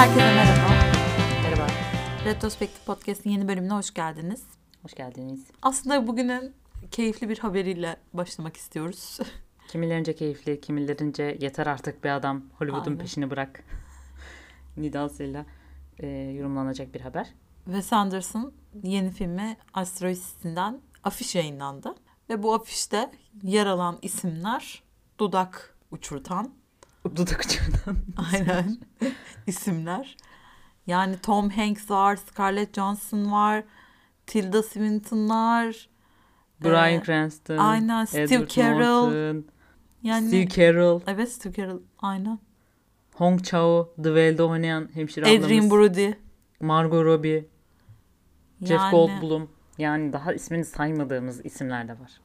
Herkese merhaba. Merhaba. Retrospektif Podcast'in yeni bölümüne hoş geldiniz. Hoş geldiniz. Aslında bugünün keyifli bir haberiyle başlamak istiyoruz. Kimilerince keyifli, kimilerince yeter artık be adam Hollywood'un Aynen. peşini bırak. Nidasıyla e, yorumlanacak bir haber. Wes Anderson yeni filmi Asteroid City'den afiş yayınlandı. Ve bu afişte yer alan isimler dudak uçurtan Dudak ucundan. aynen isimler. Yani Tom Hanks var, Scarlett Johansson var, Tilda Swinton var. Bryan Ee, Cranston. aynen, Steve Edward Carell. Norton, Yani Steve Carell. evet Steve Carell aynen. Hong Chao. The Whale'de oynayan hemşire Adrian ablamız. Brody. Margot Robbie. Jeff Yani Goldblum. Yani daha ismini saymadığımız isimler de var.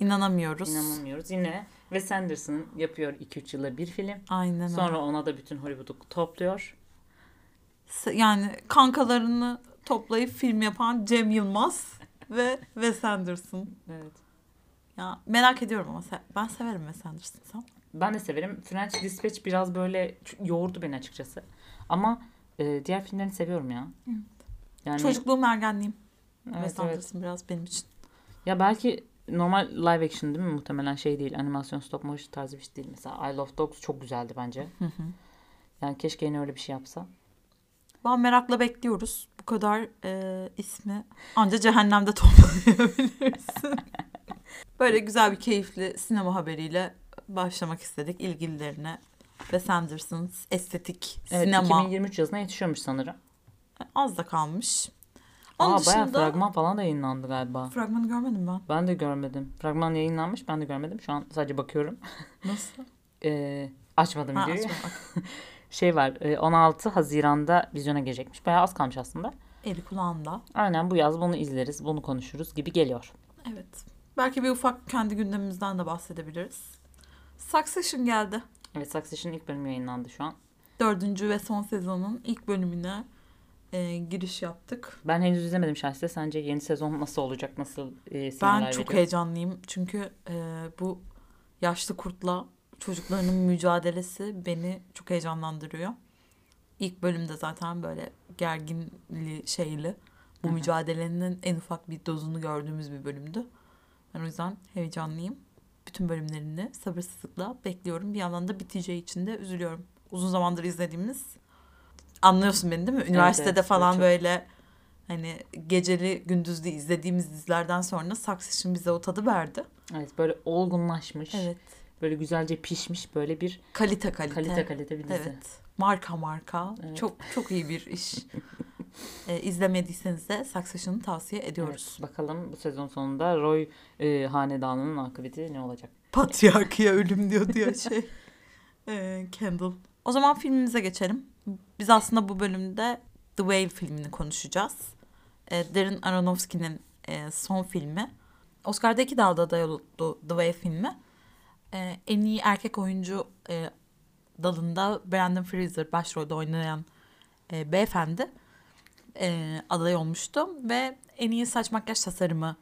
inanamıyoruz. İnanamıyoruz. Yine Wes Anderson yapıyor 2-3 yılda bir film. Aynen öyle. Sonra ona da bütün Hollywood'u topluyor. Yani kankalarını toplayıp film yapan Cem Yılmaz ve Wes Anderson. Evet. Ya merak ediyorum ama se- ben severim Wes Anderson. Sen? Ben de severim. French Dispatch biraz böyle yoğurdu beni açıkçası. Ama e, diğer filmlerini seviyorum ya. Yani Çocukluğum ergenliğim. evet, Wes evet. Anderson biraz benim için. Ya belki normal live action değil mi? Muhtemelen şey değil. Animasyon stop motion tarzı bir şey değil. Mesela I Love Dogs çok güzeldi bence. Hı hı. Yani keşke yine öyle bir şey yapsa. Ben merakla bekliyoruz. Bu kadar e, ismi anca cehennemde toplayabilirsin. Böyle güzel bir keyifli sinema haberiyle başlamak istedik ilgililerine. Wes Anderson's estetik Evet, sinema 2023 yazına yetişiyormuş sanırım. az da kalmış. Onun Aa dışında bayağı fragman falan da yayınlandı galiba. fragmanı görmedim ben. Ben de görmedim. Fragman yayınlanmış ben de görmedim. Şu an sadece bakıyorum. Nasıl? Ee, açmadım Ha, videoyu. Şey var e, 16 Haziran'da vizyona girecekmiş. Bayağı az kalmış aslında. Eli kulağında. Aynen bu yaz bunu izleriz, bunu konuşuruz gibi geliyor. Evet. Belki bir ufak kendi gündemimizden de bahsedebiliriz. Succession geldi. Evet Succession ilk bölümü yayınlandı şu an. Dördüncü ve son sezonun ilk bölümüne e, giriş yaptık. Ben henüz izlemedim şahsen. Sence yeni sezon nasıl olacak? Nasıl e, Ben sinyaller çok veriyor? heyecanlıyım. Çünkü e, bu yaşlı kurtla çocuklarının mücadelesi beni çok heyecanlandırıyor. İlk bölümde zaten böyle gerginli şeyli. Bu Hı hı. mücadelenin en ufak bir dozunu gördüğümüz bir bölümdü. Ben o yüzden heyecanlıyım. Bütün bölümlerini sabırsızlıkla bekliyorum. Bir yandan da biteceği için de üzülüyorum. Uzun zamandır izlediğimiz anlıyorsun beni değil mi? Üniversitede evet, falan çok. böyle hani geceli gündüzlü izlediğimiz dizilerden sonra Succession bize o tadı verdi. Evet böyle olgunlaşmış. Evet. Böyle güzelce pişmiş böyle bir Kalite kalite. kalite kalite bir dizi. Evet. Marka marka. Evet. Çok çok iyi bir iş. ee, izlemediyseniz de Succession'ı tavsiye ediyoruz. Evet, bakalım bu sezon sonunda Roy e, hanedanının akıbeti ne olacak? Patriarkaya ölüm diyordu ya şey. Ee, Kendall. O zaman filmimize geçelim. Biz aslında bu bölümde The Whale filmini konuşacağız. Ee, Darren Aronofsky'nin e, son filmi. Oscar'da iki dalda aday oldu The Whale filmi. Ee, en iyi erkek oyuncu e, dalında Brandon Fraser başrolde oynayan e, beyefendi e, aday olmuştu. Ve en iyi saç makyaj tasarımı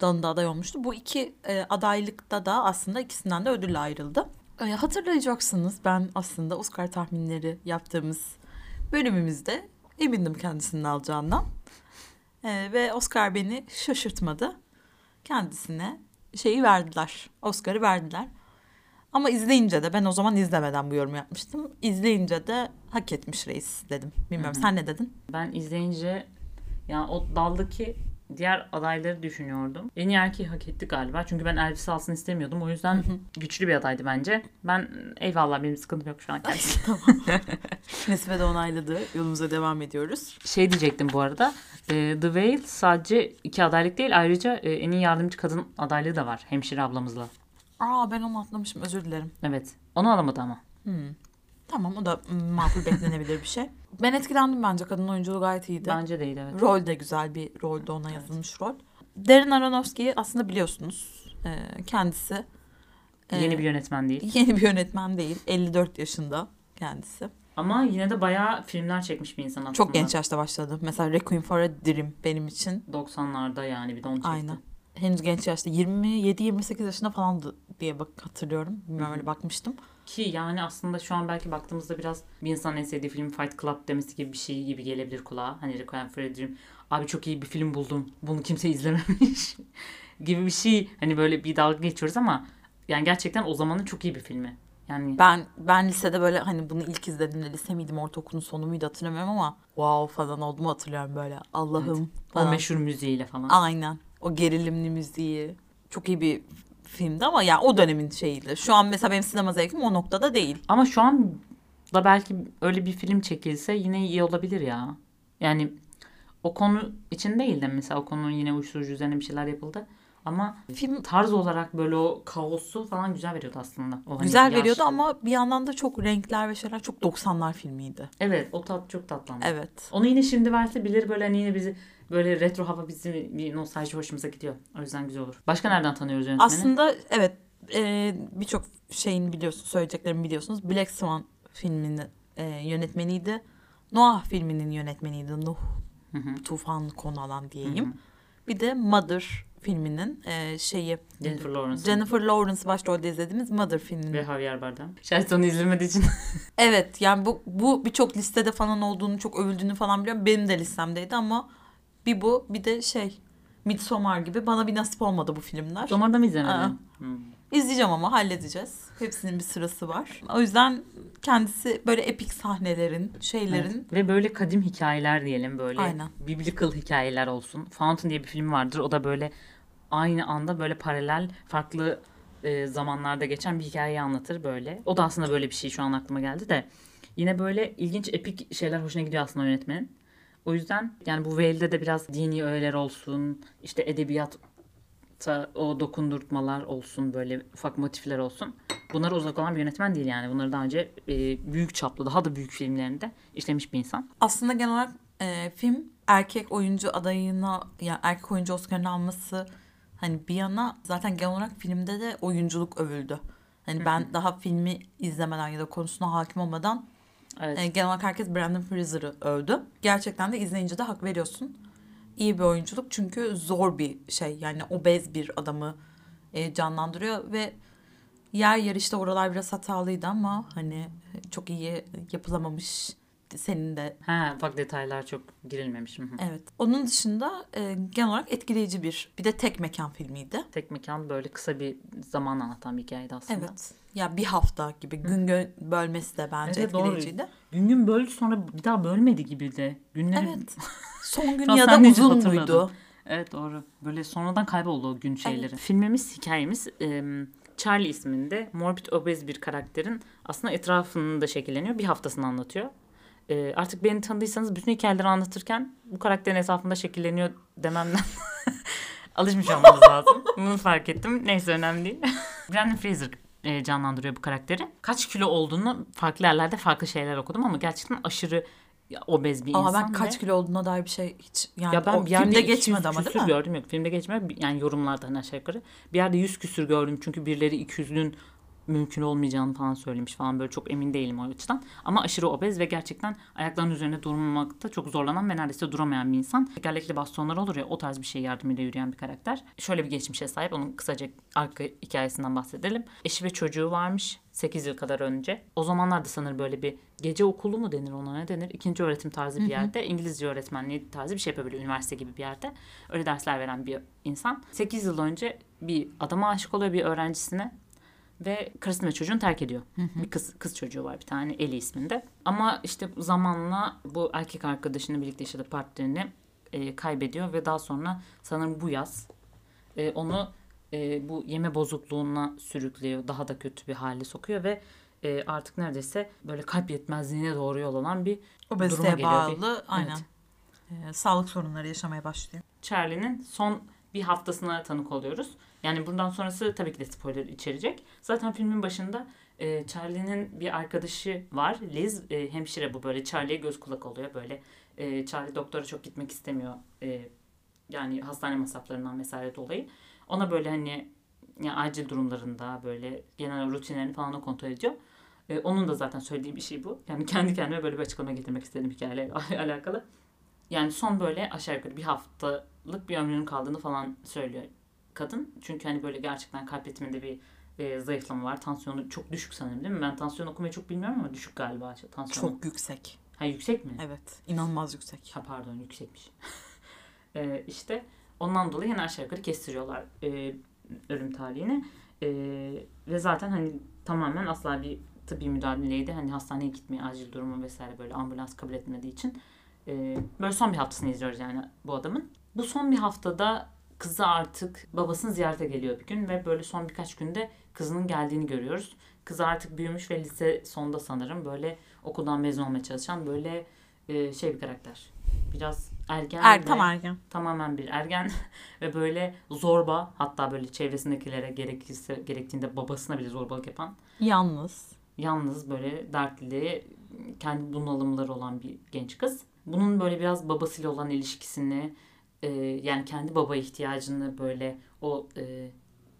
dalında aday olmuştu. Bu iki e, adaylıkta da aslında ikisinden de ödülle ayrıldı. E, hatırlayacaksınız ben aslında Oscar tahminleri yaptığımız bölümümüzde emindim kendisinin alacağından. E, ve Oscar beni şaşırtmadı. Kendisine şeyi verdiler. Oscar'ı verdiler. Ama izleyince de ben o zaman izlemeden bu yorum yapmıştım. İzleyince de hak etmiş reis dedim. Bilmiyorum Hı hı. sen ne dedin? Ben izleyince yani o daldaki diğer adayları düşünüyordum. En iyi erkeği hak etti galiba. Çünkü ben Elvis alsın istemiyordum. O yüzden güçlü bir adaydı bence. Ben eyvallah benim sıkıntım yok şu an kendisi. Nesibe de onayladı. Yolumuza devam ediyoruz. şey diyecektim bu arada. E, The Whale sadece iki adaylık değil. Ayrıca e, en iyi yardımcı kadın adaylığı da var. Hemşire ablamızla. Aa ben onu atlamışım özür dilerim. Evet. Onu alamadı ama. Hmm. Tamam o da makul beklenebilir bir şey. Ben etkilendim bence kadın oyunculuğu gayet iyiydi. Bence değil evet. Rol de güzel bir rolde ona yazılmış rol. Darren Aronofsky'yi aslında biliyorsunuz. Ee, kendisi e, Yeni bir yönetmen değil. yeni bir yönetmen değil. 54 yaşında kendisi. Ama yine de bayağı filmler çekmiş bir insan aslında. Çok genç yaşta başladı. Mesela Requiem for a Dream benim için. 90'larda yani bir de onu çekti. Aynen. henüz genç yaşta 27-28 yaşında falandı diye bak hatırlıyorum. Bilmiyorum öyle bakmıştım. Ki yani aslında şu an belki baktığımızda biraz bir insanın en sevdiği film Fight Club demesi gibi bir şey gibi gelebilir kulağa. Hani Requiem for a Dream. Abi çok iyi bir film buldum. Bunu kimse izlememiş. gibi bir şey. Hani böyle bir dalga geçiyoruz ama yani gerçekten o zamanın çok iyi bir filmi. Yani Ben ben lisede böyle hani bunu ilk izlediğimde lise miydim ortaokulun sonu muydu hatırlamıyorum ama wow falan olduğumu hatırlıyorum böyle. Allah'ım o falan. meşhur müziğiyle falan. Aynen. O gerilimli müziği. Çok iyi bir filmdi ama ya o dönemin şeyiydi. Şu an mesela benim sinema zevkim o noktada değil. Ama şu an da belki öyle bir film çekilse yine iyi olabilir ya. Yani o konu için değil de mesela o konunun yine uyuşturucu üzerine bir şeyler yapıldı. Ama Film tarz olarak böyle o kaosu falan güzel veriyordu aslında. O hani güzel yaş- veriyordu ama bir yandan da çok renkler ve şeyler çok 90'lar filmiydi. Evet o tat çok tatlı ama. Evet. Onu yine şimdi verse bilir böyle hani yine bizi böyle retro hava bizi bir nostalji hoşumuza gidiyor. O yüzden güzel olur. Başka nereden tanıyoruz yönetmeni? Aslında evet e, birçok şeyini biliyorsunuz, söyleyeceklerimi biliyorsunuz. Black Swan filminin e, yönetmeniydi. Noah filminin yönetmeniydi. Nuh Hı hı. tufan konu alan Hı diyeyim. hı. Bir de Mother filminin e, şeyi Jennifer Lawrence. Jennifer Lawrence başrolde izlediğimiz Mother filminin. Ve Javier Bardem. Şahit onu izlemediği için. Evet yani bu, bu birçok listede falan olduğunu çok övüldüğünü falan biliyorum. Benim de listemdeydi ama bir bu bir de şey Midsommar gibi bana bir nasip olmadı bu filmler. Damarda mı izlemedin? Hı. İzleyeceğim ama halledeceğiz. Hepsinin bir sırası var. O yüzden kendisi böyle epik sahnelerin, şeylerin Evet. Ve böyle kadim hikayeler diyelim böyle. Aynen. Biblical hikayeler olsun. Fountain diye bir film vardır. O da böyle aynı anda böyle paralel farklı e, zamanlarda geçen bir hikayeyi anlatır böyle. O da aslında böyle bir şey şu an aklıma geldi de. Yine böyle ilginç epik şeyler hoşuna gidiyor aslında yönetmenin. O yüzden yani bu Whale'de de biraz dini öğeler olsun, işte edebiyat o dokundurtmalar olsun böyle ufak motifler olsun. Bunlara uzak olan bir yönetmen değil yani. Bunları daha önce e, büyük çaplı daha da büyük filmlerinde işlemiş bir insan. aslında genel olarak e, film erkek oyuncu adayına ya erkek oyuncu Oscar'ını alması hani bir yana zaten genel olarak filmde de oyunculuk övüldü. Hani ben daha filmi izlemeden ya da konusuna hakim olmadan Evet. e, genel olarak herkes Brandon Fraser'ı övdü. Gerçekten de izleyince de hak veriyorsun. İyi bir oyunculuk çünkü zor bir şey. Yani obez bir adamı e, canlandırıyor ve yer yer işte oralar biraz hatalıydı ama hani çok iyi yapılamamış. Senin de Ha, ufak detaylar çok girilmemiş. Hı hı. Evet. Onun dışında e, genel olarak etkileyici bir. Bir de tek mekan filmiydi. Tek mekan böyle kısa bir zaman anlatan bir hikayeydi aslında. Evet. Ya bir hafta gibi gün gö- bölmesi de bence Evet, doğru. etkileyiciydi. Gün gün böldü sonra bir daha bölmedi gibi de. Günleri... Evet. Son gün ya da uzun muydu? Evet doğru. Böyle sonradan kayboldu o gün şeyleri. Filmimiz, hikayemiz e, Charlie isminde morbid obez bir karakterin aslında etrafında şekilleniyor. Bir haftasını anlatıyor. E, artık beni tanıdıysanız bütün hikayeleri anlatırken bu karakterin etrafında şekilleniyor dememden alışmış olmanız lazım. Bunu fark ettim. Neyse önemli değil. Brandon Fraser e, canlandırıyor bu karakteri. Kaç kilo olduğunu farklı yerlerde farklı şeyler okudum ama gerçekten aşırı obez bir Ama insan. ben kaç ve- kilo olduğuna dair bir şey hiç yani ya ben o filmde geçmedi ama değil mi? gördüm yok. Filmde geçmedi. Yani yorumlarda hani aşağı yukarı. Bir yerde 100 küsür gördüm. Çünkü birileri 200'ün mümkün olmayacağını falan söylemiş falan böyle çok emin değilim o açıdan. Ama aşırı obez ve gerçekten ayaklarının üzerinde durmamakta çok zorlanan ve neredeyse duramayan bir insan. Tekerlekli bastonlar olur ya o tarz bir şey yardımıyla yürüyen bir karakter. Şöyle bir geçmişe sahip. Onun kısaca arka hikayesinden bahsedelim. Eşi ve çocuğu varmış 8 yıl kadar önce. O zamanlarda sanırım böyle bir gece okulu mu denir ona ne denir? İkinci öğretim tarzı bir yerde. İngilizce öğretmenliği tarzı bir şey yapabiliyor. Üniversite gibi bir yerde. Öyle dersler veren bir insan. 8 yıl önce bir adama aşık oluyor bir öğrencisine ve karısını ve çocuğunu terk ediyor. Bir kız kız çocuğu var bir tane Eli isminde. Ama işte zamanla bu erkek arkadaşını birlikte yaşadığı partnerini e, kaybediyor ve daha sonra sanırım bu yaz e, onu e, bu yeme bozukluğuna sürüklüyor. Daha da kötü bir hale sokuyor ve e, artık neredeyse böyle kalp yetmezliğine doğru yol alan bir duruma Obeziteye geliyor. bağlı Bir- aynen. Evet. Ee, sağlık sorunları yaşamaya başlıyor. Charlie'nin son bir haftasına tanık oluyoruz. Yani bundan sonrası tabii ki de spoiler içerecek. Zaten filmin başında e, Charlie'nin bir arkadaşı var. Liz e, hemşire bu böyle Charlie'ye göz kulak oluyor. Böyle e, Charlie doktora çok gitmek istemiyor. E, yani hastane masraflarından vesaire dolayı. Ona böyle hani yani acil durumlarında böyle genel rutinlerini falan o kontrol ediyor. E, onun da zaten söylediği bir şey bu. Yani kendi kendime böyle bir açıklama getirmek istedim hikayeyle alakalı. Yani son böyle aşağı yukarı bir haftalık bir ömrünün kaldığını falan söylüyor kadın. Çünkü hani böyle gerçekten kalp ritminde bir e, zayıflama var. Tansiyonu çok düşük sanırım değil mi? Ben tansiyon okumayı çok bilmiyorum ama düşük galiba tansiyonu. Çok yüksek. Ha yüksek mi? Evet. inanılmaz yüksek. Ha pardon yüksekmiş. e, işte ondan dolayı yani aşağı yukarı kestiriyorlar e, ölüm tarihini. E, ve zaten hani tamamen asla bir tıbbi müdahaleydi. Hani hastaneye gitmeye acil durumu vesaire böyle ambulans kabul etmediği için. E, böyle son bir haftasını izliyoruz yani bu adamın. Bu son bir haftada kızı artık babasını ziyarete geliyor bir gün ve böyle son birkaç günde kızının geldiğini görüyoruz. Kız artık büyümüş ve lise sonda sanırım böyle okuldan mezun olmaya çalışan böyle e, şey bir karakter. Biraz ergen Er, tam ergen. tamamen bir ergen ve böyle zorba hatta böyle çevresindekilere gerekirse gerektiğinde babasına bile zorbalık yapan Yalnız. yalnız böyle dertli kendi bunalımları olan bir genç kız. Bunun böyle biraz babasıyla olan ilişkisini e, yani kendi baba ihtiyacını böyle o e,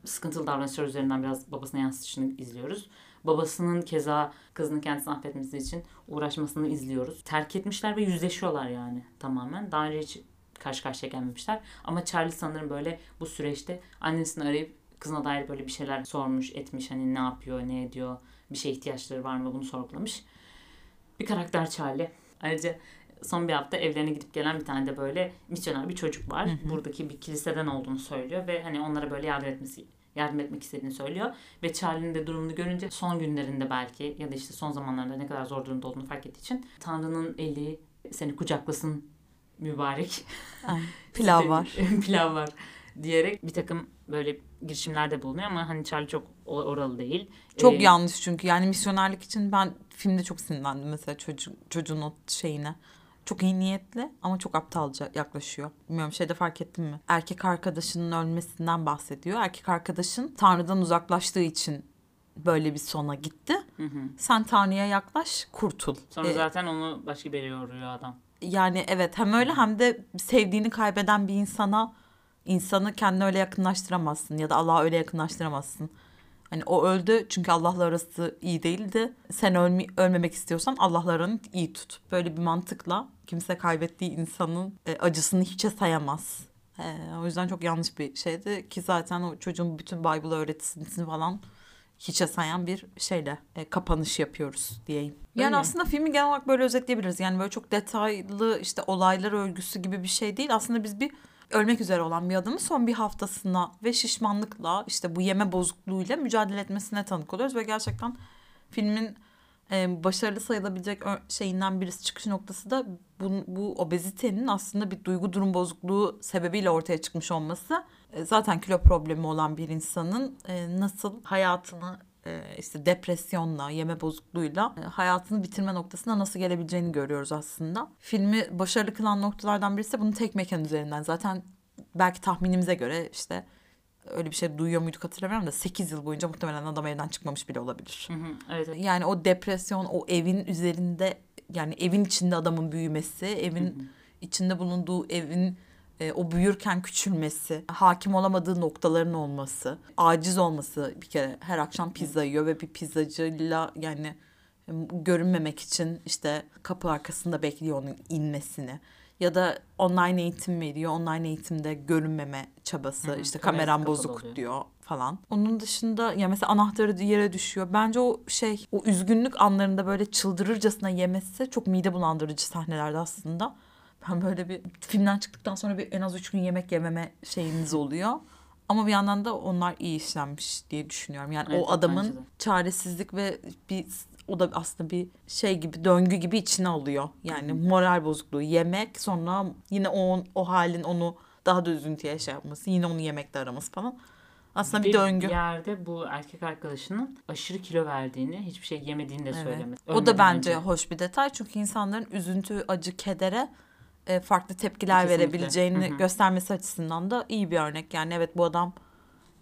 sıkıntılı davranışlar üzerinden biraz babasına yansıtışını izliyoruz. Babasının keza kızını kendisini affetmesi için uğraşmasını izliyoruz. Terk etmişler ve yüzleşiyorlar yani tamamen. Daha önce hiç karşı karşıya gelmemişler. Ama Charlie sanırım böyle bu süreçte annesini arayıp kızına dair böyle bir şeyler sormuş, etmiş. Hani ne yapıyor, ne ediyor, bir şey ihtiyaçları var mı bunu sorgulamış. Bir karakter Charlie. Ayrıca son bir hafta evlerine gidip gelen bir tane de böyle misyoner bir çocuk var. Hı hı. Buradaki bir kiliseden olduğunu söylüyor ve hani onlara böyle yardım etmesi yardım etmek istediğini söylüyor. Ve Charlie'nin de durumunu görünce son günlerinde belki ya da işte son zamanlarda ne kadar zor durumda olduğunu fark ettiği için Tanrı'nın eli seni kucaklasın mübarek. Ay, pilav var. pilav var diyerek bir takım böyle girişimlerde bulunuyor ama hani Charlie çok oralı değil. Çok Ee, yanlış çünkü yani misyonerlik için ben filmde çok sinirlendim mesela çocuk, çocuğun o şeyine. Çok iyi niyetli ama çok aptalca yaklaşıyor. Bilmiyorum şeyde fark ettin mi? Erkek arkadaşının ölmesinden bahsediyor. Erkek arkadaşın Tanrı'dan uzaklaştığı için böyle bir sona gitti. Hı hı. Sen Tanrı'ya yaklaş, kurtul. Sonra Ee, zaten onu başka biri yoruyor adam. yani evet hem öyle hem de sevdiğini kaybeden bir insana insanı kendine öyle yakınlaştıramazsın ya da Allah'a öyle yakınlaştıramazsın. Hani o öldü çünkü Allah'la arası iyi değildi. Sen ölme, ölmemek istiyorsan Allah'la aranı iyi tut. Böyle bir mantıkla kimse kaybettiği insanın e, acısını hiçe sayamaz. E, o yüzden çok yanlış bir şeydi ki zaten o çocuğun bütün Bible öğretisini falan hiçe sayan bir şeyle e, kapanış yapıyoruz diyeyim. Yani Öyle. aslında filmi genel olarak böyle özetleyebiliriz. Yani böyle çok detaylı işte olaylar örgüsü gibi bir şey değil. Aslında biz bir ölmek üzere olan bir adamın son bir haftasına ve şişmanlıkla işte bu yeme bozukluğuyla mücadele etmesine tanık oluyoruz ve gerçekten filmin e, başarılı sayılabilecek şeyinden birisi çıkış noktası da bu, bu obezitenin aslında bir duygu durum bozukluğu sebebiyle ortaya çıkmış olması. E, zaten kilo problemi olan bir insanın e, nasıl hayatını işte depresyonla, yeme bozukluğuyla e, hayatını bitirme noktasına nasıl gelebileceğini görüyoruz aslında. Filmi başarılı kılan noktalardan birisi de bunun tek mekan üzerinden. Zaten belki tahminimize göre işte öyle bir şey duyuyor muyduk hatırlamıyorum da 8 yıl boyunca muhtemelen adam evden çıkmamış bile olabilir. Hı hı, evet. evet. Yani o depresyon, o evin üzerinde yani evin içinde adamın büyümesi, evin Hı hı. içinde bulunduğu evin e, o büyürken küçülmesi, hakim olamadığı noktaların olması, aciz olması bir kere her akşam pizza yiyor ve bir pizzacıyla yani e, görünmemek için işte kapı arkasında bekliyor onun inmesini ya da online eğitim veriyor. Online eğitimde görünmeme çabası. Hı işte kameram bozuk oluyor. diyor falan. Onun dışında ya mesela anahtarı yere düşüyor. Bence o şey o üzgünlük anlarında böyle çıldırırcasına yemesi çok mide bulandırıcı sahnelerde aslında. Ben böyle bir filmden çıktıktan sonra bir en az üç gün yemek yememe şeyiniz oluyor. Ama bir yandan da onlar iyi işlenmiş diye düşünüyorum. Yani Evet, o adamın çaresizlik ve bir o da aslında bir şey gibi döngü gibi içine alıyor. Yani moral bozukluğu yemek sonra yine o o halin onu daha da üzüntüye şey yapması yine onu yemekle araması falan. Aslında bir, döngü. yerde bu erkek arkadaşının aşırı kilo verdiğini, hiçbir şey yemediğini de Evet. söylemesi. O da bence önce. hoş bir detay çünkü insanların üzüntü, acı, kedere e, farklı tepkiler Kesinlikle. verebileceğini Hı hı. göstermesi açısından da iyi bir örnek. Yani evet bu adam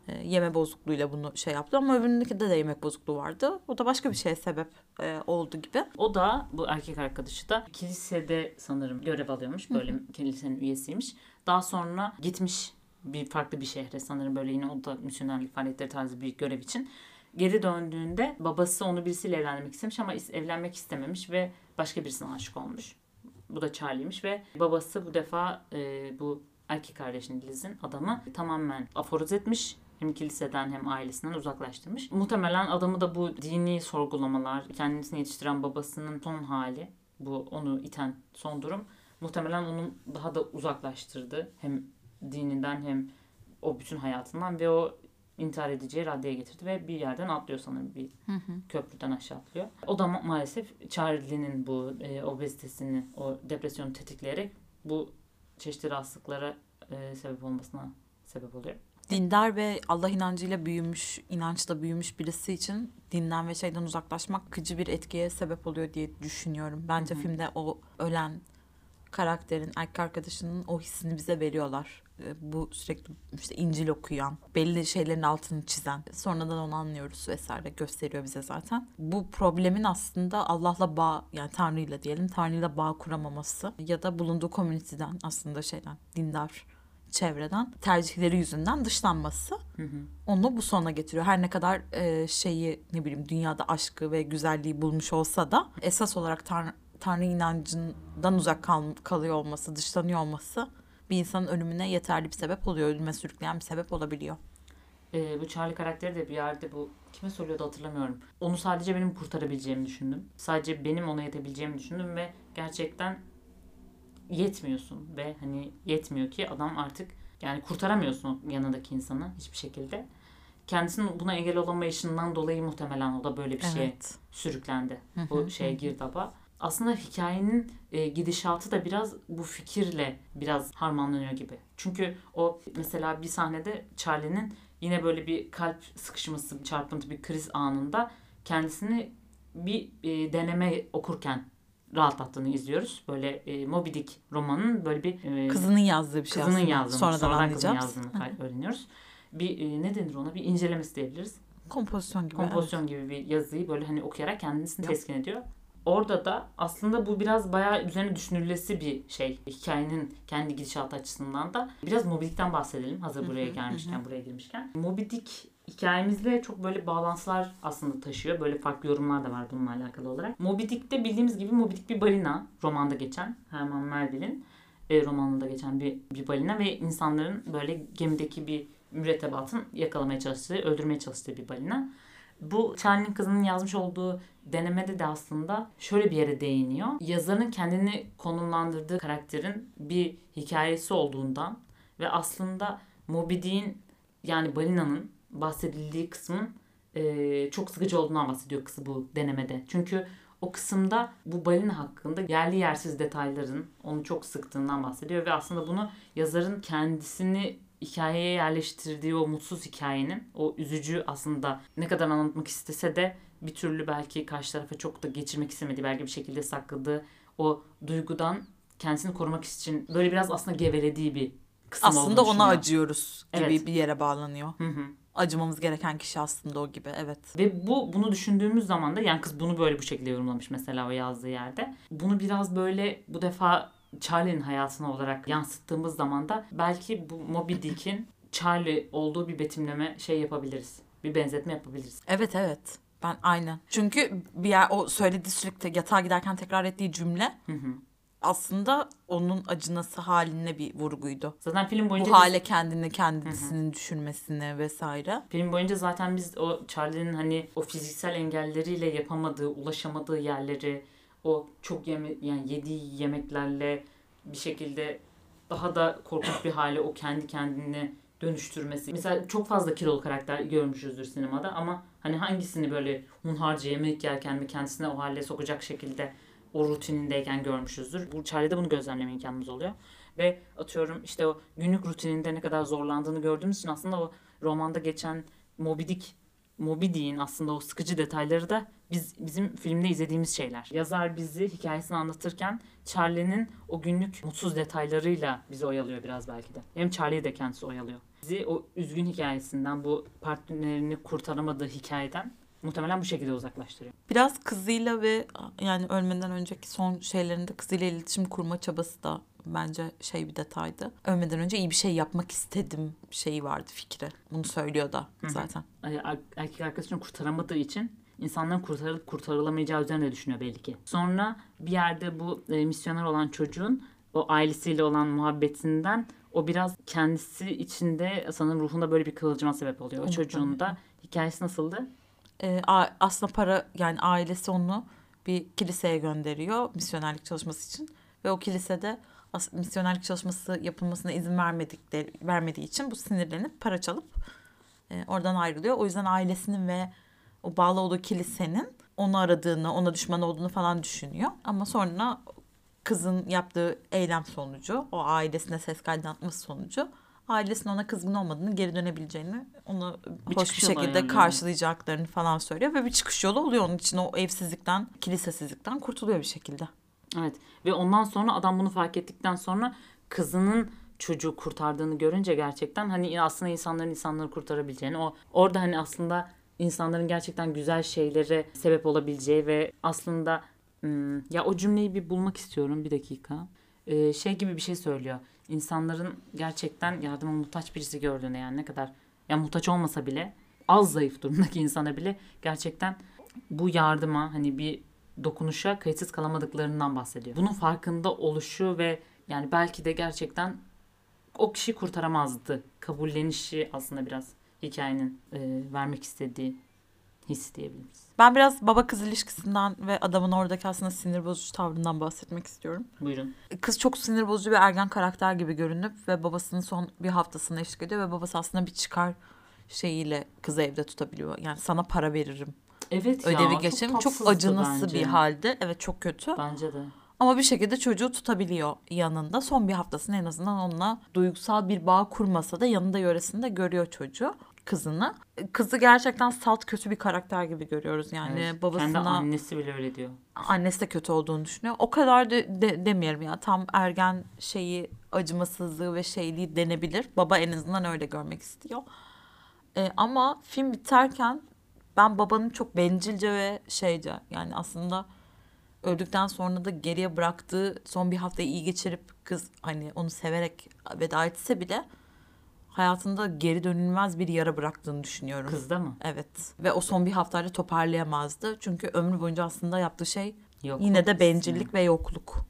e, yeme bozukluğuyla bunu şey yaptı ama öbüründe de yemek bozukluğu vardı. O da başka bir şeye sebep e, oldu gibi. O da bu erkek arkadaşı da kilisede sanırım görev alıyormuş. Böyle kilisenin üyesiymiş. Daha sonra gitmiş bir farklı bir şehre sanırım böyle yine o da misyonerlik faaliyetleri tarzı bir görev için. Geri döndüğünde babası onu birisiyle evlenmek istemiş ama is- evlenmek istememiş ve başka birisine aşık olmuş. Bu da Charlie'miş ve babası bu defa e, bu erkek kardeşini Liz'in adamı tamamen aforoz etmiş. Hem kiliseden hem ailesinden uzaklaştırmış. Muhtemelen adamı da bu dini sorgulamalar, kendisini yetiştiren babasının son hali, bu onu iten son durum muhtemelen onu daha da uzaklaştırdı. Hem dininden hem o bütün hayatından ve o intihar edeceği raddeye getirdi ve bir yerden atlıyor sanırım bir köprüden aşağı atlıyor. O da ma- maalesef Charlie'nin bu e, obezitesini, o depresyonu tetikleyerek bu çeşitli rahatsızlıklara e, sebep olmasına sebep oluyor. Dindar ve Allah inancıyla büyümüş, inançla büyümüş birisi için dinden ve şeyden uzaklaşmak kıcı bir etkiye sebep oluyor diye düşünüyorum. Bence filmde o ölen karakterin, erkek arkadaşının o hissini bize veriyorlar. Ee, Bu sürekli işte İncil okuyan, belli şeylerin altını çizen, sonradan onu anlıyoruz vesaire gösteriyor bize zaten. Bu problemin aslında Allah'la bağ, yani Tanrı'yla diyelim, Tanrı'yla bağ kuramaması ya da bulunduğu komüniteden aslında şeyden, dindar çevreden tercihleri yüzünden dışlanması onu bu sona getiriyor. Her ne kadar e, şeyi ne bileyim dünyada aşkı ve güzelliği bulmuş olsa da esas olarak Tanrı, Tanrı inancından uzak kal- kalıyor olması, dışlanıyor olması bir insanın ölümüne yeterli bir sebep oluyor. Ölüme sürükleyen bir sebep olabiliyor. E, bu Charlie karakteri de bir yerde bu kime söylüyordu hatırlamıyorum. Onu sadece benim kurtarabileceğimi düşündüm. Sadece benim ona yetebileceğimi düşündüm ve gerçekten yetmiyorsun ve hani yetmiyor ki adam artık yani kurtaramıyorsun yanındaki insanı hiçbir şekilde. Kendisinin buna engel olamayışından dolayı muhtemelen o da böyle bir şeye Evet. sürüklendi. Bu şeye girdaba. Aslında hikayenin e, gidişatı da biraz bu fikirle biraz harmanlanıyor gibi. Çünkü o mesela bir sahnede Charlie'nin yine böyle bir kalp sıkışması, çarpıntı, bir kriz anında kendisini bir e, deneme okurken rahatlattığını izliyoruz. Böyle e, Moby Dick romanının böyle bir e, Kızının yazdığı bir şey kızının aslında. yazdığını, Sonradan, sonradan anlayacağız. yazdığını kay- öğreniyoruz. Bir e, ne denir ona? Bir incelemesi diyebiliriz Kompozisyon gibi. kompozisyon gibi bir yazıyı böyle hani okuyarak kendisini teskin ediyor. Orada da aslında bu biraz bayağı üzerine düşünülesi bir şey. Hikayenin kendi gidişatı açısından da. Biraz Moby Dick'ten bahsedelim hazır buraya gelmişken, buraya girmişken. Moby Dick hikayemizle çok böyle bağlantılar aslında taşıyor. Böyle farklı yorumlar da var bununla alakalı olarak. Moby Dick'te bildiğimiz gibi Moby Dick bir balina. Romanda geçen Herman Melville'in e, romanında geçen bir, bir balina ve insanların böyle gemideki bir mürettebatın yakalamaya çalıştığı, öldürmeye çalıştığı bir balina. Bu Charlie'nin kızının yazmış olduğu denemede de aslında şöyle bir yere değiniyor. Yazarın kendini konumlandırdığı karakterin bir hikayesi olduğundan ve aslında Moby Dick'in yani balinanın bahsedildiği kısmın eee, çok sıkıcı olduğundan bahsediyor kızı bu denemede. Çünkü o kısımda bu balina hakkında yerli yersiz detayların onu çok sıktığından bahsediyor ve aslında bunu yazarın kendisini hikayeye yerleştirdiği o mutsuz hikayenin o üzücü aslında ne kadar anlatmak istese de bir türlü belki karşı tarafa çok da geçirmek istemediği belki bir şekilde sakladığı o duygudan kendisini korumak için böyle biraz aslında gevelediği bir kısım Aslında ona acıyoruz gibi Evet. bir yere bağlanıyor. Hı hı. Acımamız gereken kişi aslında o gibi. Evet. Ve bu bunu düşündüğümüz zaman da yani kız bunu böyle bu şekilde yorumlamış mesela o yazdığı yerde. Bunu biraz böyle bu defa Charlie'nin hayatına olarak yansıttığımız zaman da belki bu Moby Dick'in Charlie olduğu bir betimleme şey yapabiliriz. Bir benzetme yapabiliriz. Evet evet. Ben aynen. Çünkü bir yer o söylediği sürekli yatağa giderken tekrar ettiği cümle Hı hı. aslında onun acınası haline bir vurguydu. Zaten film boyunca Bu hale kendini kendisinin düşürmesine vesaire. Film boyunca zaten biz o Charlie'nin hani o fiziksel engelleriyle yapamadığı, ulaşamadığı yerleri, o çok yeme yani yediği yemeklerle bir şekilde daha da korkunç bir hale o kendi kendini dönüştürmesi. Mesela çok fazla kilolu karakter görmüşüzdür sinemada ama hani hangisini böyle hunharca yemek yerken ve kendisine o hale sokacak şekilde o rutinindeyken görmüşüzdür. Bu Charlie'de bunu gözlemleme imkanımız oluyor. Ve atıyorum işte o günlük rutininde ne kadar zorlandığını gördüğümüz için aslında o romanda geçen Moby Dick, Moby Dick'in aslında o sıkıcı detayları da biz bizim filmde izlediğimiz şeyler. Yazar bizi hikayesini anlatırken Charlie'nin o günlük mutsuz detaylarıyla bizi oyalıyor biraz belki de. Hem Charlie'yi de kendisi oyalıyor. Bizi o üzgün hikayesinden, bu partnerini kurtaramadığı hikayeden muhtemelen bu şekilde uzaklaştırıyor. Biraz kızıyla ve yani ölmeden önceki son şeylerinde kızıyla iletişim kurma çabası da bence şey bir detaydı. Ölmeden önce iyi bir şey yapmak istedim şeyi vardı fikri. Bunu söylüyor da zaten. erkek arkadaşını kurtaramadığı için insanların kurtarılıp kurtarılamayacağı üzerine düşünüyor belli ki. Sonra bir yerde bu e, misyoner olan çocuğun o ailesiyle olan muhabbetinden o biraz kendisi içinde sanırım ruhunda böyle bir kıvılcıma sebep oluyor. O Muhtemelen. çocuğun da hikayesi nasıldı? Ee, aslında para yani ailesi onu bir kiliseye gönderiyor misyonerlik çalışması için ve o kilisede misyonerlik çalışması yapılmasına izin vermedikleri vermediği için bu sinirlenip para çalıp e, oradan ayrılıyor. O yüzden ailesinin ve o bağlı olduğu kilisenin onu aradığını, ona düşman olduğunu falan düşünüyor. Ama sonra kızın yaptığı eylem sonucu, o ailesine ses kaydı atması sonucu ailesinin ona kızgın olmadığını, geri dönebileceğini, onu Bir hoş bir şekilde ayarlıyor. karşılayacaklarını falan söylüyor ve bir çıkış yolu oluyor onun için o evsizlikten, kilisesizlikten kurtuluyor bir şekilde. Evet ve ondan sonra adam bunu fark ettikten sonra kızının çocuğu kurtardığını görünce gerçekten hani aslında insanların insanları kurtarabileceğini o orada hani aslında insanların gerçekten güzel şeylere sebep olabileceği ve aslında hmm, ya o cümleyi bir bulmak istiyorum bir dakika. Ee, şey gibi bir şey söylüyor. İnsanların gerçekten yardıma muhtaç birisi gördüğüne yani ne kadar ya muhtaç olmasa bile az zayıf durumdaki insana bile gerçekten bu yardıma hani bir dokunuşa kayıtsız kalamadıklarından bahsediyor. Bunun farkında oluşu ve yani belki de gerçekten o kişi kurtaramazdı. Kabullenişi aslında biraz hikayenin e, vermek istediği his diyebiliriz. Ben biraz baba kız ilişkisinden ve adamın oradaki aslında sinir bozucu tavrından bahsetmek istiyorum. Buyurun. Kız çok sinir bozucu bir ergen karakter gibi görünüp ve babasının son bir haftasını eşlik ediyor ve babası aslında bir çıkar şeyiyle kızı evde tutabiliyor. Yani sana para veririm. Evet ya Ödevi çok geçelim. Çok, tatsızdı acınası bence. bir halde. Evet çok kötü. Bence de. Ama bir şekilde çocuğu tutabiliyor yanında. Son bir haftasını en azından onunla duygusal bir bağ kurmasa da yanında yöresinde görüyor çocuğu kızını. Kızı gerçekten salt kötü bir karakter gibi görüyoruz. Yani Evet. babasına Kendi annesi bile öyle diyor. annesi de kötü olduğunu düşünüyor. O kadar da de, demeyelim ya. Tam ergen şeyi acımasızlığı ve şeyliği denebilir. Baba en azından öyle görmek istiyor. Ee, ama film biterken ben babanın çok bencilce ve şeyce yani aslında öldükten sonra da geriye bıraktığı son bir haftayı iyi geçirip kız hani onu severek veda etse bile hayatında geri dönülmez bir yara bıraktığını düşünüyorum. Kızda mı? Evet. Ve o son bir haftayla toparlayamazdı. Çünkü ömrü boyunca aslında yaptığı şey Yok. yine de bencillik ve yokluk.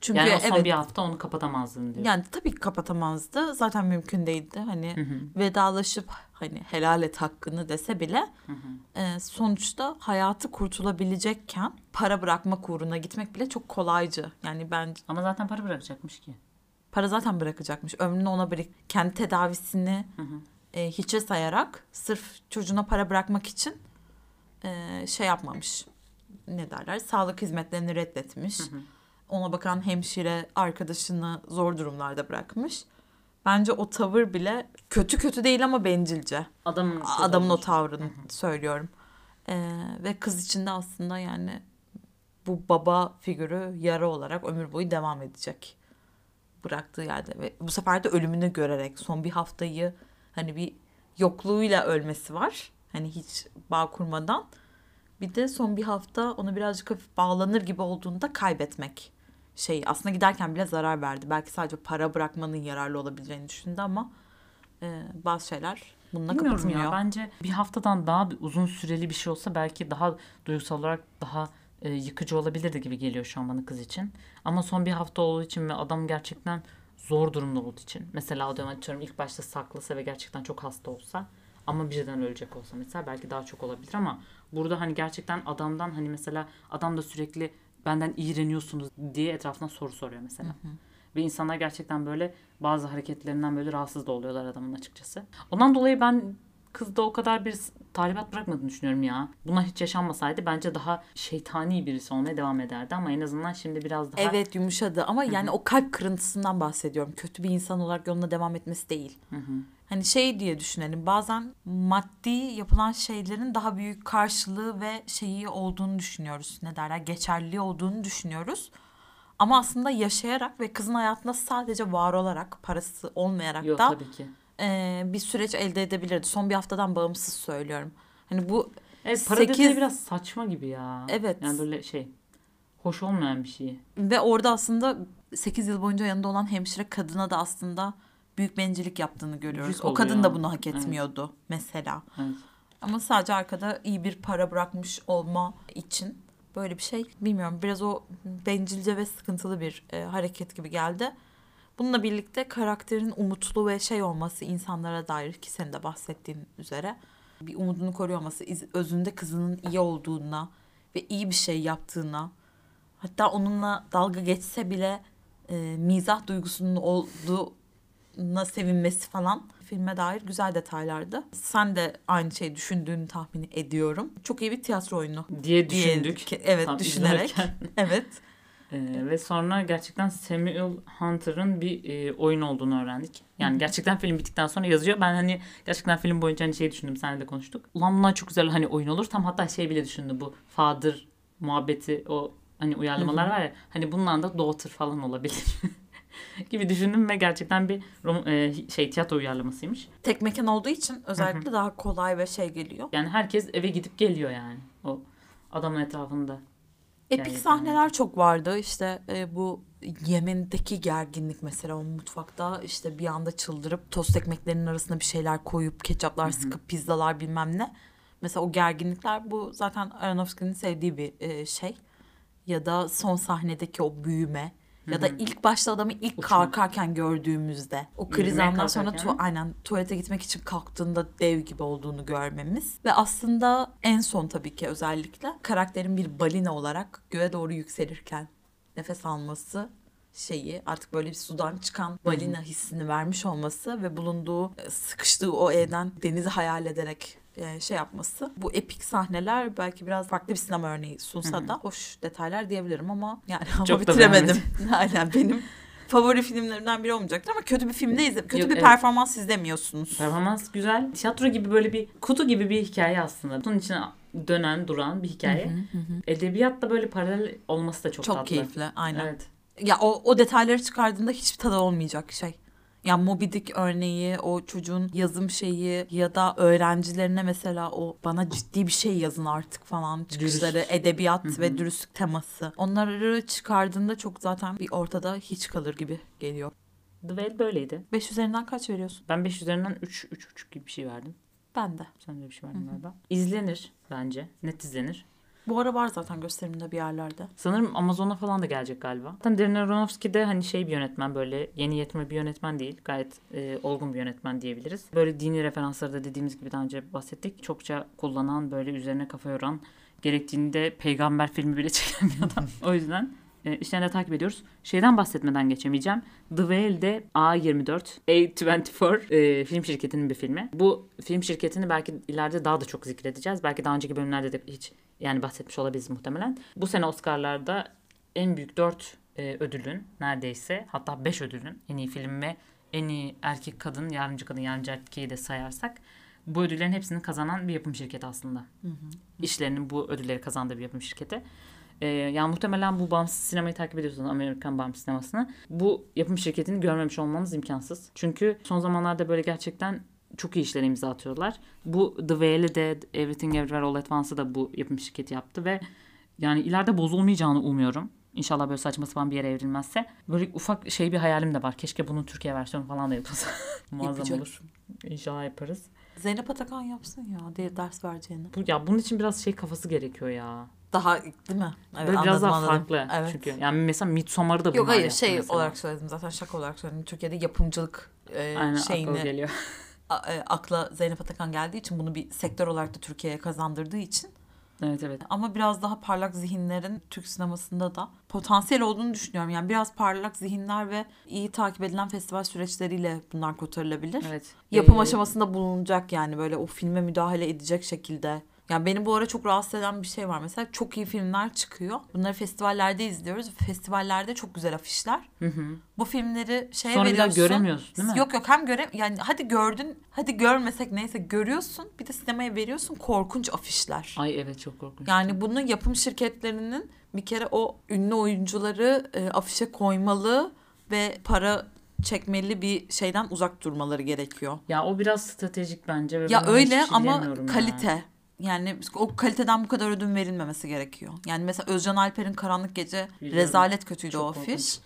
Çünkü Yani son evet bir hafta onu kapatamazdın diyor. yani tabii ki kapatamazdı. Zaten mümkün değildi. Hani Hı hı. vedalaşıp hani helal et hakkını dese bile Hı hı. e, sonuçta hayatı kurtulabilecekken para bırakmak uğruna gitmek bile çok kolaycı. Yani ben Ama zaten para bırakacakmış ki. para zaten bırakacakmış. Ömrünü ona bırak kendi tedavisini Hı hı. e, hiçe sayarak sırf çocuğuna para bırakmak için e, şey yapmamış. Ne derler? Sağlık hizmetlerini reddetmiş. Hı hı. Ona bakan hemşire arkadaşını zor durumlarda bırakmış. Bence o tavır bile kötü kötü değil ama bencilce. Adamın, Adamın o tavrını söylüyorum. E, ve kız için de aslında yani bu baba figürü yara olarak ömür boyu devam edecek. Bıraktığı yerde ve bu sefer de ölümünü görerek son bir haftayı hani bir yokluğuyla ölmesi var. Hani hiç bağ kurmadan. Bir de son bir hafta onu birazcık hafif bağlanır gibi olduğunda kaybetmek şey aslında giderken bile zarar verdi. Belki sadece para bırakmanın yararlı olabileceğini düşündü ama e, bazı şeyler bununla Bilmiyorum kapatmıyor. ya bence bir haftadan daha bir uzun süreli bir şey olsa belki daha duygusal olarak daha e, yıkıcı olabilirdi gibi geliyor şu an bana kız için. Ama son bir hafta olduğu için ve adam gerçekten zor durumda olduğu için. Mesela atıyorum atıyorum ilk başta saklasa ve gerçekten çok hasta olsa ama birden ölecek olsa mesela belki daha çok olabilir ama burada hani gerçekten adamdan hani mesela adam da sürekli benden iğreniyorsunuz diye etrafına soru soruyor mesela. Ve insanlar gerçekten böyle bazı hareketlerinden böyle rahatsız da oluyorlar adamın açıkçası. Ondan dolayı ben kızda o kadar bir talimat bırakmadığını düşünüyorum ya. Buna hiç yaşanmasaydı bence daha şeytani birisi olmaya devam ederdi ama en azından şimdi biraz daha Evet yumuşadı ama yani o kalp kırıntısından bahsediyorum. Kötü bir insan olarak yoluna devam etmesi değil. Hı hı. Hani şey diye düşünelim bazen maddi yapılan şeylerin daha büyük karşılığı ve şeyi olduğunu düşünüyoruz. Ne derler geçerli olduğunu düşünüyoruz. Ama aslında yaşayarak ve kızın hayatında sadece var olarak parası olmayarak Yok da tabii ki. e, bir süreç elde edebilirdi. Son bir haftadan bağımsız söylüyorum. Hani bu Evet para Sekiz- detayı biraz saçma gibi ya. Evet. Yani böyle şey hoş olmayan bir şey. Ve orada aslında 8 yıl boyunca yanında olan hemşire kadına da aslında büyük bencillik yaptığını görüyoruz. Yük o kadın oluyor. da bunu hak Evet. etmiyordu mesela. Evet. Ama sadece arkada iyi bir para bırakmış olma için böyle bir şey bilmiyorum. Biraz o bencilce ve sıkıntılı bir e, hareket gibi geldi. Bununla birlikte karakterin umutlu ve şey olması insanlara dair ki senin de bahsettiğin üzere bir umudunu koruyor olması, özünde kızının iyi olduğuna ve iyi bir şey yaptığına hatta onunla dalga geçse bile e, mizah duygusunun olduğuna sevinmesi falan filme dair güzel detaylardı. Sen de aynı şeyi düşündüğünü tahmin ediyorum. Çok iyi bir tiyatro oyunu. diye diye- düşündük. ki- evet tam düşünerek. izlerken. evet. Ee, ve sonra gerçekten Samuel Hunter'ın bir e, oyun olduğunu öğrendik. Yani gerçekten film bittikten sonra yazıyor. Ben hani gerçekten film boyunca hani şey düşündüm. Seninle de konuştuk. Ulan bunlar çok güzel hani oyun olur. Tam hatta şey bile düşündüm bu Father muhabbeti o hani uyarlamalar var ya. Hani bundan da Daughter falan olabilir. gibi düşündüm ve gerçekten bir rom- e, şey tiyatro uyarlamasıymış. Tek mekan olduğu için özellikle daha kolay ve şey geliyor. Yani herkes eve gidip geliyor yani. O adamın etrafında. Epik Yani- sahneler çok vardı. İşte e, bu Yemen'deki gerginlik mesela o mutfakta işte bir anda çıldırıp tost ekmeklerinin arasına bir şeyler koyup ketçaplar sıkıp pizzalar bilmem ne. Mesela o gerginlikler bu zaten Aronofsky'nin sevdiği bir e, şey. Ya da son sahnedeki o büyüme. Ya da ilk başta adamı ilk kalkarken gördüğümüzde o kriz Yürümeye andan sonra kalkarken. tu- aynen tuvalete gitmek için kalktığında dev gibi olduğunu görmemiz ve aslında en son tabii ki özellikle karakterin bir balina olarak göğe doğru yükselirken nefes alması şeyi artık böyle bir sudan çıkan balina hissini vermiş olması ve bulunduğu e, sıkıştığı o evden denizi hayal ederek e, şey yapması. Bu epik sahneler belki biraz farklı bir sinema örneği sunsa da hoş detaylar diyebilirim ama yani ama Çok bitiremedim. Aynen benim favori filmlerimden biri olmayacaktır ama kötü bir filmde izle kötü Yok, bir evet. performans izlemiyorsunuz. Performans güzel. Tiyatro gibi böyle bir kutu gibi bir hikaye aslında. Bunun içine dönen, duran bir hikaye. Edebiyatla böyle paralel olması da çok, Çok tatlı. keyifli aynen. Evet. Ya o, o detayları çıkardığında hiçbir tadı olmayacak şey. Ya Moby Dick örneği, o çocuğun yazım şeyi ya da öğrencilerine mesela o bana ciddi bir şey yazın artık falan çıkışları, Dürüst. edebiyat Hı hı. ve dürüstlük teması. Onları çıkardığında çok zaten bir ortada hiç kalır gibi geliyor. The Whale böyleydi. 5 üzerinden kaç veriyorsun? Ben 5 üzerinden 3, 3,5 gibi bir şey verdim. Ben de. Sen de bir şey verdin galiba. İzlenir bence. Net izlenir. Bu ara var zaten gösterimde bir yerlerde. Sanırım Amazon'a falan da gelecek galiba. Zaten Darren Aronofsky de hani şey bir yönetmen böyle yeni yetme bir yönetmen değil. Gayet e, olgun bir yönetmen diyebiliriz. Böyle dini referansları da dediğimiz gibi daha önce bahsettik. Çokça kullanan böyle üzerine kafa yoran gerektiğinde peygamber filmi bile çeken bir adam. o yüzden e, işlerini de takip ediyoruz. Şeyden bahsetmeden geçemeyeceğim. The Whale'de A24, A24 e, film şirketinin bir filmi. Bu film şirketini belki ileride daha da çok zikredeceğiz. Belki daha önceki bölümlerde de hiç yani bahsetmiş olabiliriz muhtemelen. Bu sene Oscar'larda en büyük 4 ödülün neredeyse hatta 5 ödülün en iyi film ve en iyi erkek kadın, yardımcı kadın, yardımcı erkeği de sayarsak bu ödüllerin hepsini kazanan bir yapım şirketi aslında. İşlerinin bu ödülleri kazandığı bir yapım şirketi. Ee, yani muhtemelen bu bağımsız sinemayı takip ediyorsanız Amerikan bağımsız sinemasını bu yapım şirketini görmemiş olmanız imkansız. Çünkü son zamanlarda böyle gerçekten çok iyi işlere imza atıyorlar. Bu The Whale'i de Everything Everywhere All at Once'ı da bu yapım şirketi yaptı ve yani ileride bozulmayacağını umuyorum. İnşallah böyle saçma sapan bir yere evrilmezse. Böyle ufak şey bir hayalim de var. Keşke bunun Türkiye versiyonu falan da yapılsa. Muazzam Yapacak. olur. İnşallah yaparız. Zeynep Atakan yapsın ya ders vereceğini. Bu, ya bunun için biraz şey kafası gerekiyor ya. Daha değil mi? Evet, Böyle biraz daha anladım. farklı Evet. çünkü. Yani mesela Midsommar'ı da bunlar Yok hayır şey mesela. olarak söyledim zaten şaka olarak söyledim. Türkiye'de yapımcılık e, Aynen şeyini geliyor. a- e, akla Zeynep Atakan geldiği için bunu bir sektör olarak da Türkiye'ye kazandırdığı için evet evet. ama biraz daha parlak zihinlerin Türk sinemasında da potansiyel olduğunu düşünüyorum. Yani biraz parlak zihinler ve iyi takip edilen festival süreçleriyle bunlar kurtarılabilir. Evet. Yapım Ee, aşamasında bulunacak yani böyle o filme müdahale edecek şekilde. Yani beni bu ara çok rahatsız eden bir şey var. Mesela çok iyi filmler çıkıyor. Bunları festivallerde izliyoruz. Festivallerde çok güzel afişler. Hı hı. Bu filmleri şeye Sonra veriyorsun. göremiyorsun değil mi? Yok yok hem göre yani hadi gördün hadi görmesek neyse görüyorsun bir de sinemaya veriyorsun korkunç afişler. Ay evet çok korkunç. Yani bunu yapım şirketlerinin bir kere o ünlü oyuncuları e, afişe koymalı ve para çekmeli bir şeyden uzak durmaları gerekiyor. Ya o biraz stratejik bence. Ve Ya öyle ama diyemiyorum ya. kalite. Yani o kaliteden bu kadar ödün verilmemesi gerekiyor. Yani mesela Özcan Alper'in Karanlık Gece Biliyorum. rezalet kötüydü Çok o korkunç. afiş.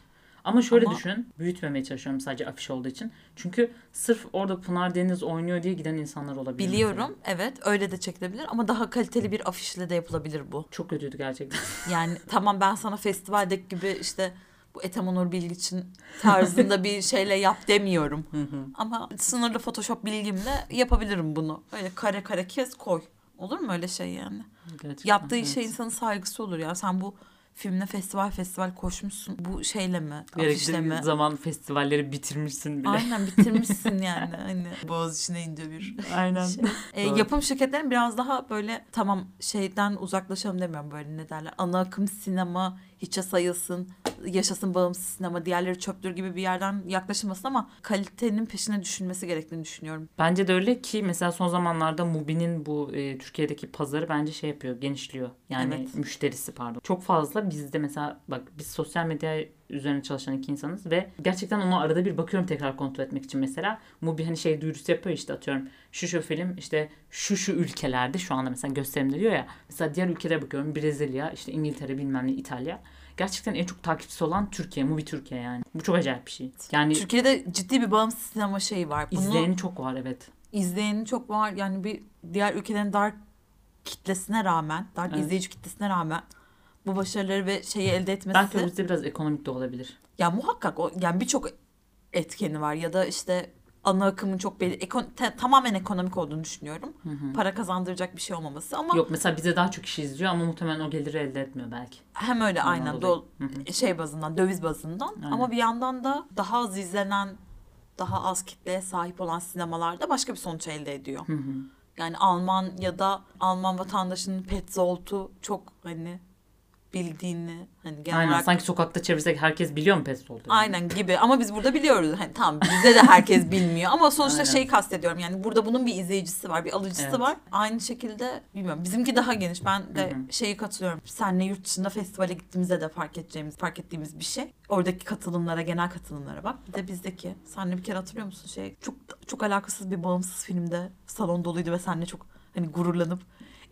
Ama şöyle Ama- düşün. Büyütmemeye çalışıyorum sadece afiş olduğu için. Çünkü sırf orada Pınar Deniz oynuyor diye giden insanlar olabilir. Biliyorum evet öyle de çekilebilir ama daha kaliteli bir afişle de yapılabilir bu. Çok kötüydü gerçekten. Yani tamam ben sana festivaldeki gibi işte bu Ethem Onur Bilgiç'in tarzında bir şeyle yap demiyorum. Ama sınırlı Photoshop bilgimle yapabilirim bunu. Öyle kare kare kes koy. Olur mu öyle şey yani? Gerçekten, Yaptığı evet. şey insanın saygısı olur ya. Sen bu filmle festival festival koşmuşsun. Bu şeyle mi? Afişle mi? zaman festivalleri bitirmişsin bile. Aynen bitirmişsin yani. Hani boğaz içine ince bir Aynen. şey. E, yapım şirketlerin biraz daha böyle tamam şeyden uzaklaşalım demiyorum böyle ne derler. Ana akım sinema hiçe sayılsın, yaşasın bağımsız sinema, diğerleri çöptür gibi bir yerden yaklaşılmasın ama kalitenin peşine düşülmesi gerektiğini düşünüyorum. Bence de öyle ki mesela son zamanlarda Mubi'nin bu e, Türkiye'deki pazarı bence şey yapıyor, genişliyor. Yani Evet. müşterisi pardon. Çok fazla bizde mesela bak biz sosyal medya üzerine çalışan iki insanız ve gerçekten onu arada bir bakıyorum tekrar kontrol etmek için mesela. Mubi hani şey duyurusu yapıyor işte atıyorum şu şu film işte şu şu ülkelerde şu anda mesela gösterimde diyor ya. Mesela diğer ülkelere bakıyorum Brezilya işte İngiltere bilmem ne İtalya. Gerçekten en çok takipçisi olan Türkiye, Mubi Türkiye yani. Bu çok acayip bir şey. Yani Türkiye'de ciddi bir bağımsız sinema şeyi var. Bunu izleyeni çok var evet. izleyeni çok var. Yani bir diğer ülkelerin dar kitlesine rağmen, dar Evet. izleyici kitlesine rağmen bu başarıları ve şeyi elde etmesi Belki bizde biraz ekonomik de olabilir. Ya muhakkak o yani birçok etkeni var ya da işte ana akımın çok belli ekon- te- tamamen ekonomik olduğunu düşünüyorum. Para kazandıracak bir şey olmaması ama Yok mesela bize daha çok kişi izliyor ama muhtemelen o geliri elde etmiyor belki. hem öyle Ondan aynen do- şey bazından döviz bazından Aynen. ama bir yandan da daha az izlenen daha az kitleye sahip olan sinemalarda başka bir sonuç elde ediyor. Yani Alman ya da Alman vatandaşının Petzolt'u çok hani bildiğini hani genel Aynen olarak sanki sokakta çevirsek herkes biliyor mu pes oldu? Aynen gibi ama biz burada biliyoruz. Hani tamam bizde de herkes bilmiyor ama sonuçta Aynen. şeyi kastediyorum. Yani burada bunun bir izleyicisi var, bir alıcısı Evet. var. Aynı şekilde bilmiyorum. Bizimki daha geniş. Ben de Hı hı. şeyi katılıyorum. Senle yurt dışında festivale gittiğimizde de fark edeceğimiz, fark ettiğimiz bir şey. Oradaki katılımlara, genel katılımlara bak. Bir de bizdeki. Senle bir kere hatırlıyor musun şey? Çok çok alakasız bir bağımsız filmde salon doluydu ve senle çok hani gururlanıp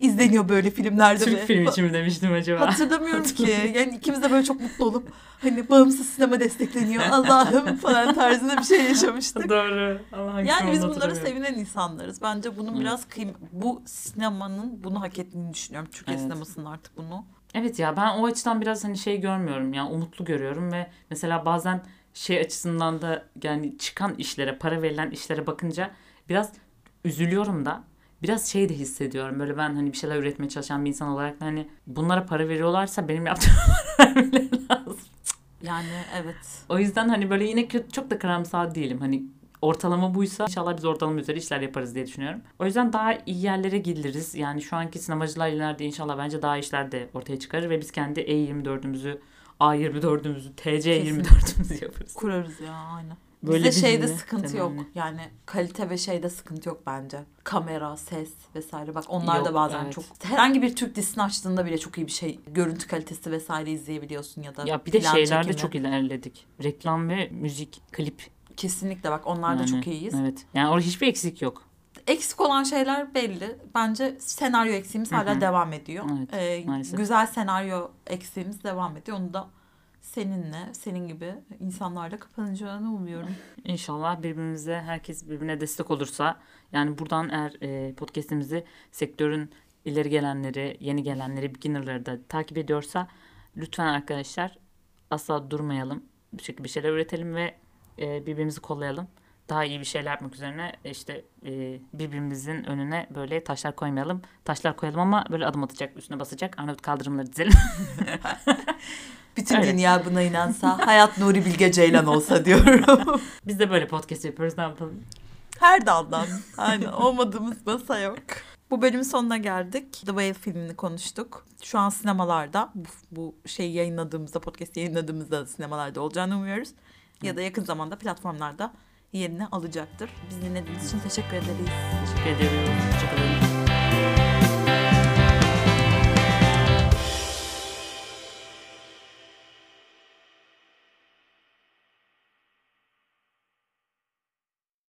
izleniyor böyle filmlerde. Türk ve- filmi için mi demiştim acaba? Hatırlamıyorum ki. Yani ikimiz de böyle çok mutlu olup hani bağımsız sinema destekleniyor Allah'ım falan tarzında bir şey yaşamıştık. Doğru. Allah Yani biz bunlara sevinen insanlarız. Bence bunun Evet. biraz kıym bu sinemanın bunu hak ettiğini düşünüyorum. Türkiye Evet. sinemasının artık bunu. Evet ya ben o açıdan biraz hani şey görmüyorum ya umutlu görüyorum ve mesela bazen şey açısından da yani çıkan işlere para verilen işlere bakınca biraz üzülüyorum da biraz şey de hissediyorum böyle ben hani bir şeyler üretmeye çalışan bir insan olarak da hani bunlara para veriyorlarsa benim yaptığım para vermeleri lazım. Yani evet. O yüzden hani böyle yine kötü, çok da karamsar değilim. Hani ortalama buysa inşallah biz ortalama üzeri işler yaparız diye düşünüyorum. O yüzden daha iyi yerlere geliriz. Yani şu anki sinemacılar ileride inşallah bence daha işler de ortaya çıkarır ve biz kendi E24'ümüzü, A24'ümüzü, TC24'ümüzü yaparız. Kurarız ya aynen. Böyle Bizde bir şeyde cümle sıkıntı temenni. yok. Yani kalite ve şeyde sıkıntı yok bence. Kamera, ses vesaire. Bak onlar da Yok, bazen evet. çok herhangi bir Türk dizisini açtığında bile çok iyi bir şey. Görüntü kalitesi vesaire izleyebiliyorsun ya da Ya bir de şeylerde çok ilerledik. Reklam ve müzik, klip. Kesinlikle bak onlarda Yani, çok iyiyiz. Evet. Yani orada hiçbir eksik yok. Eksik olan şeyler belli. Bence senaryo eksiğimiz hala devam ediyor. Evet, Ee, maalesef. güzel senaryo eksiğimiz devam ediyor. Onu da seninle, senin gibi insanlarla kapanacağını umuyorum. İnşallah birbirimize herkes birbirine destek olursa yani buradan eğer e, podcast'imizi sektörün ileri gelenleri, yeni gelenleri, beginner'ları da takip ediyorsa lütfen arkadaşlar asla durmayalım. Bir şekilde bir şeyler üretelim ve e, birbirimizi kollayalım. Daha iyi bir şeyler yapmak üzerine işte e, birbirimizin önüne böyle taşlar koymayalım. Taşlar koyalım ama böyle adım atacak, üstüne basacak. Arnavut kaldırımları dizelim. Bütün Öyle. dünya buna inansa, hayat Nuri Bilge Ceylan olsa diyorum. Biz de böyle podcast yapıyoruz ne yapalım. Her daldan. Aynen olmadığımız masa yok. Bu bölümün sonuna geldik. The Whale filmini konuştuk. Şu an sinemalarda. Bu, bu şeyi yayınladığımızda, podcast yayınladığımızda da sinemalarda olacağını umuyoruz. Ya da yakın zamanda platformlarda yerini alacaktır. Biz dinlediğiniz için teşekkür ederiz. Teşekkür ediyoruz.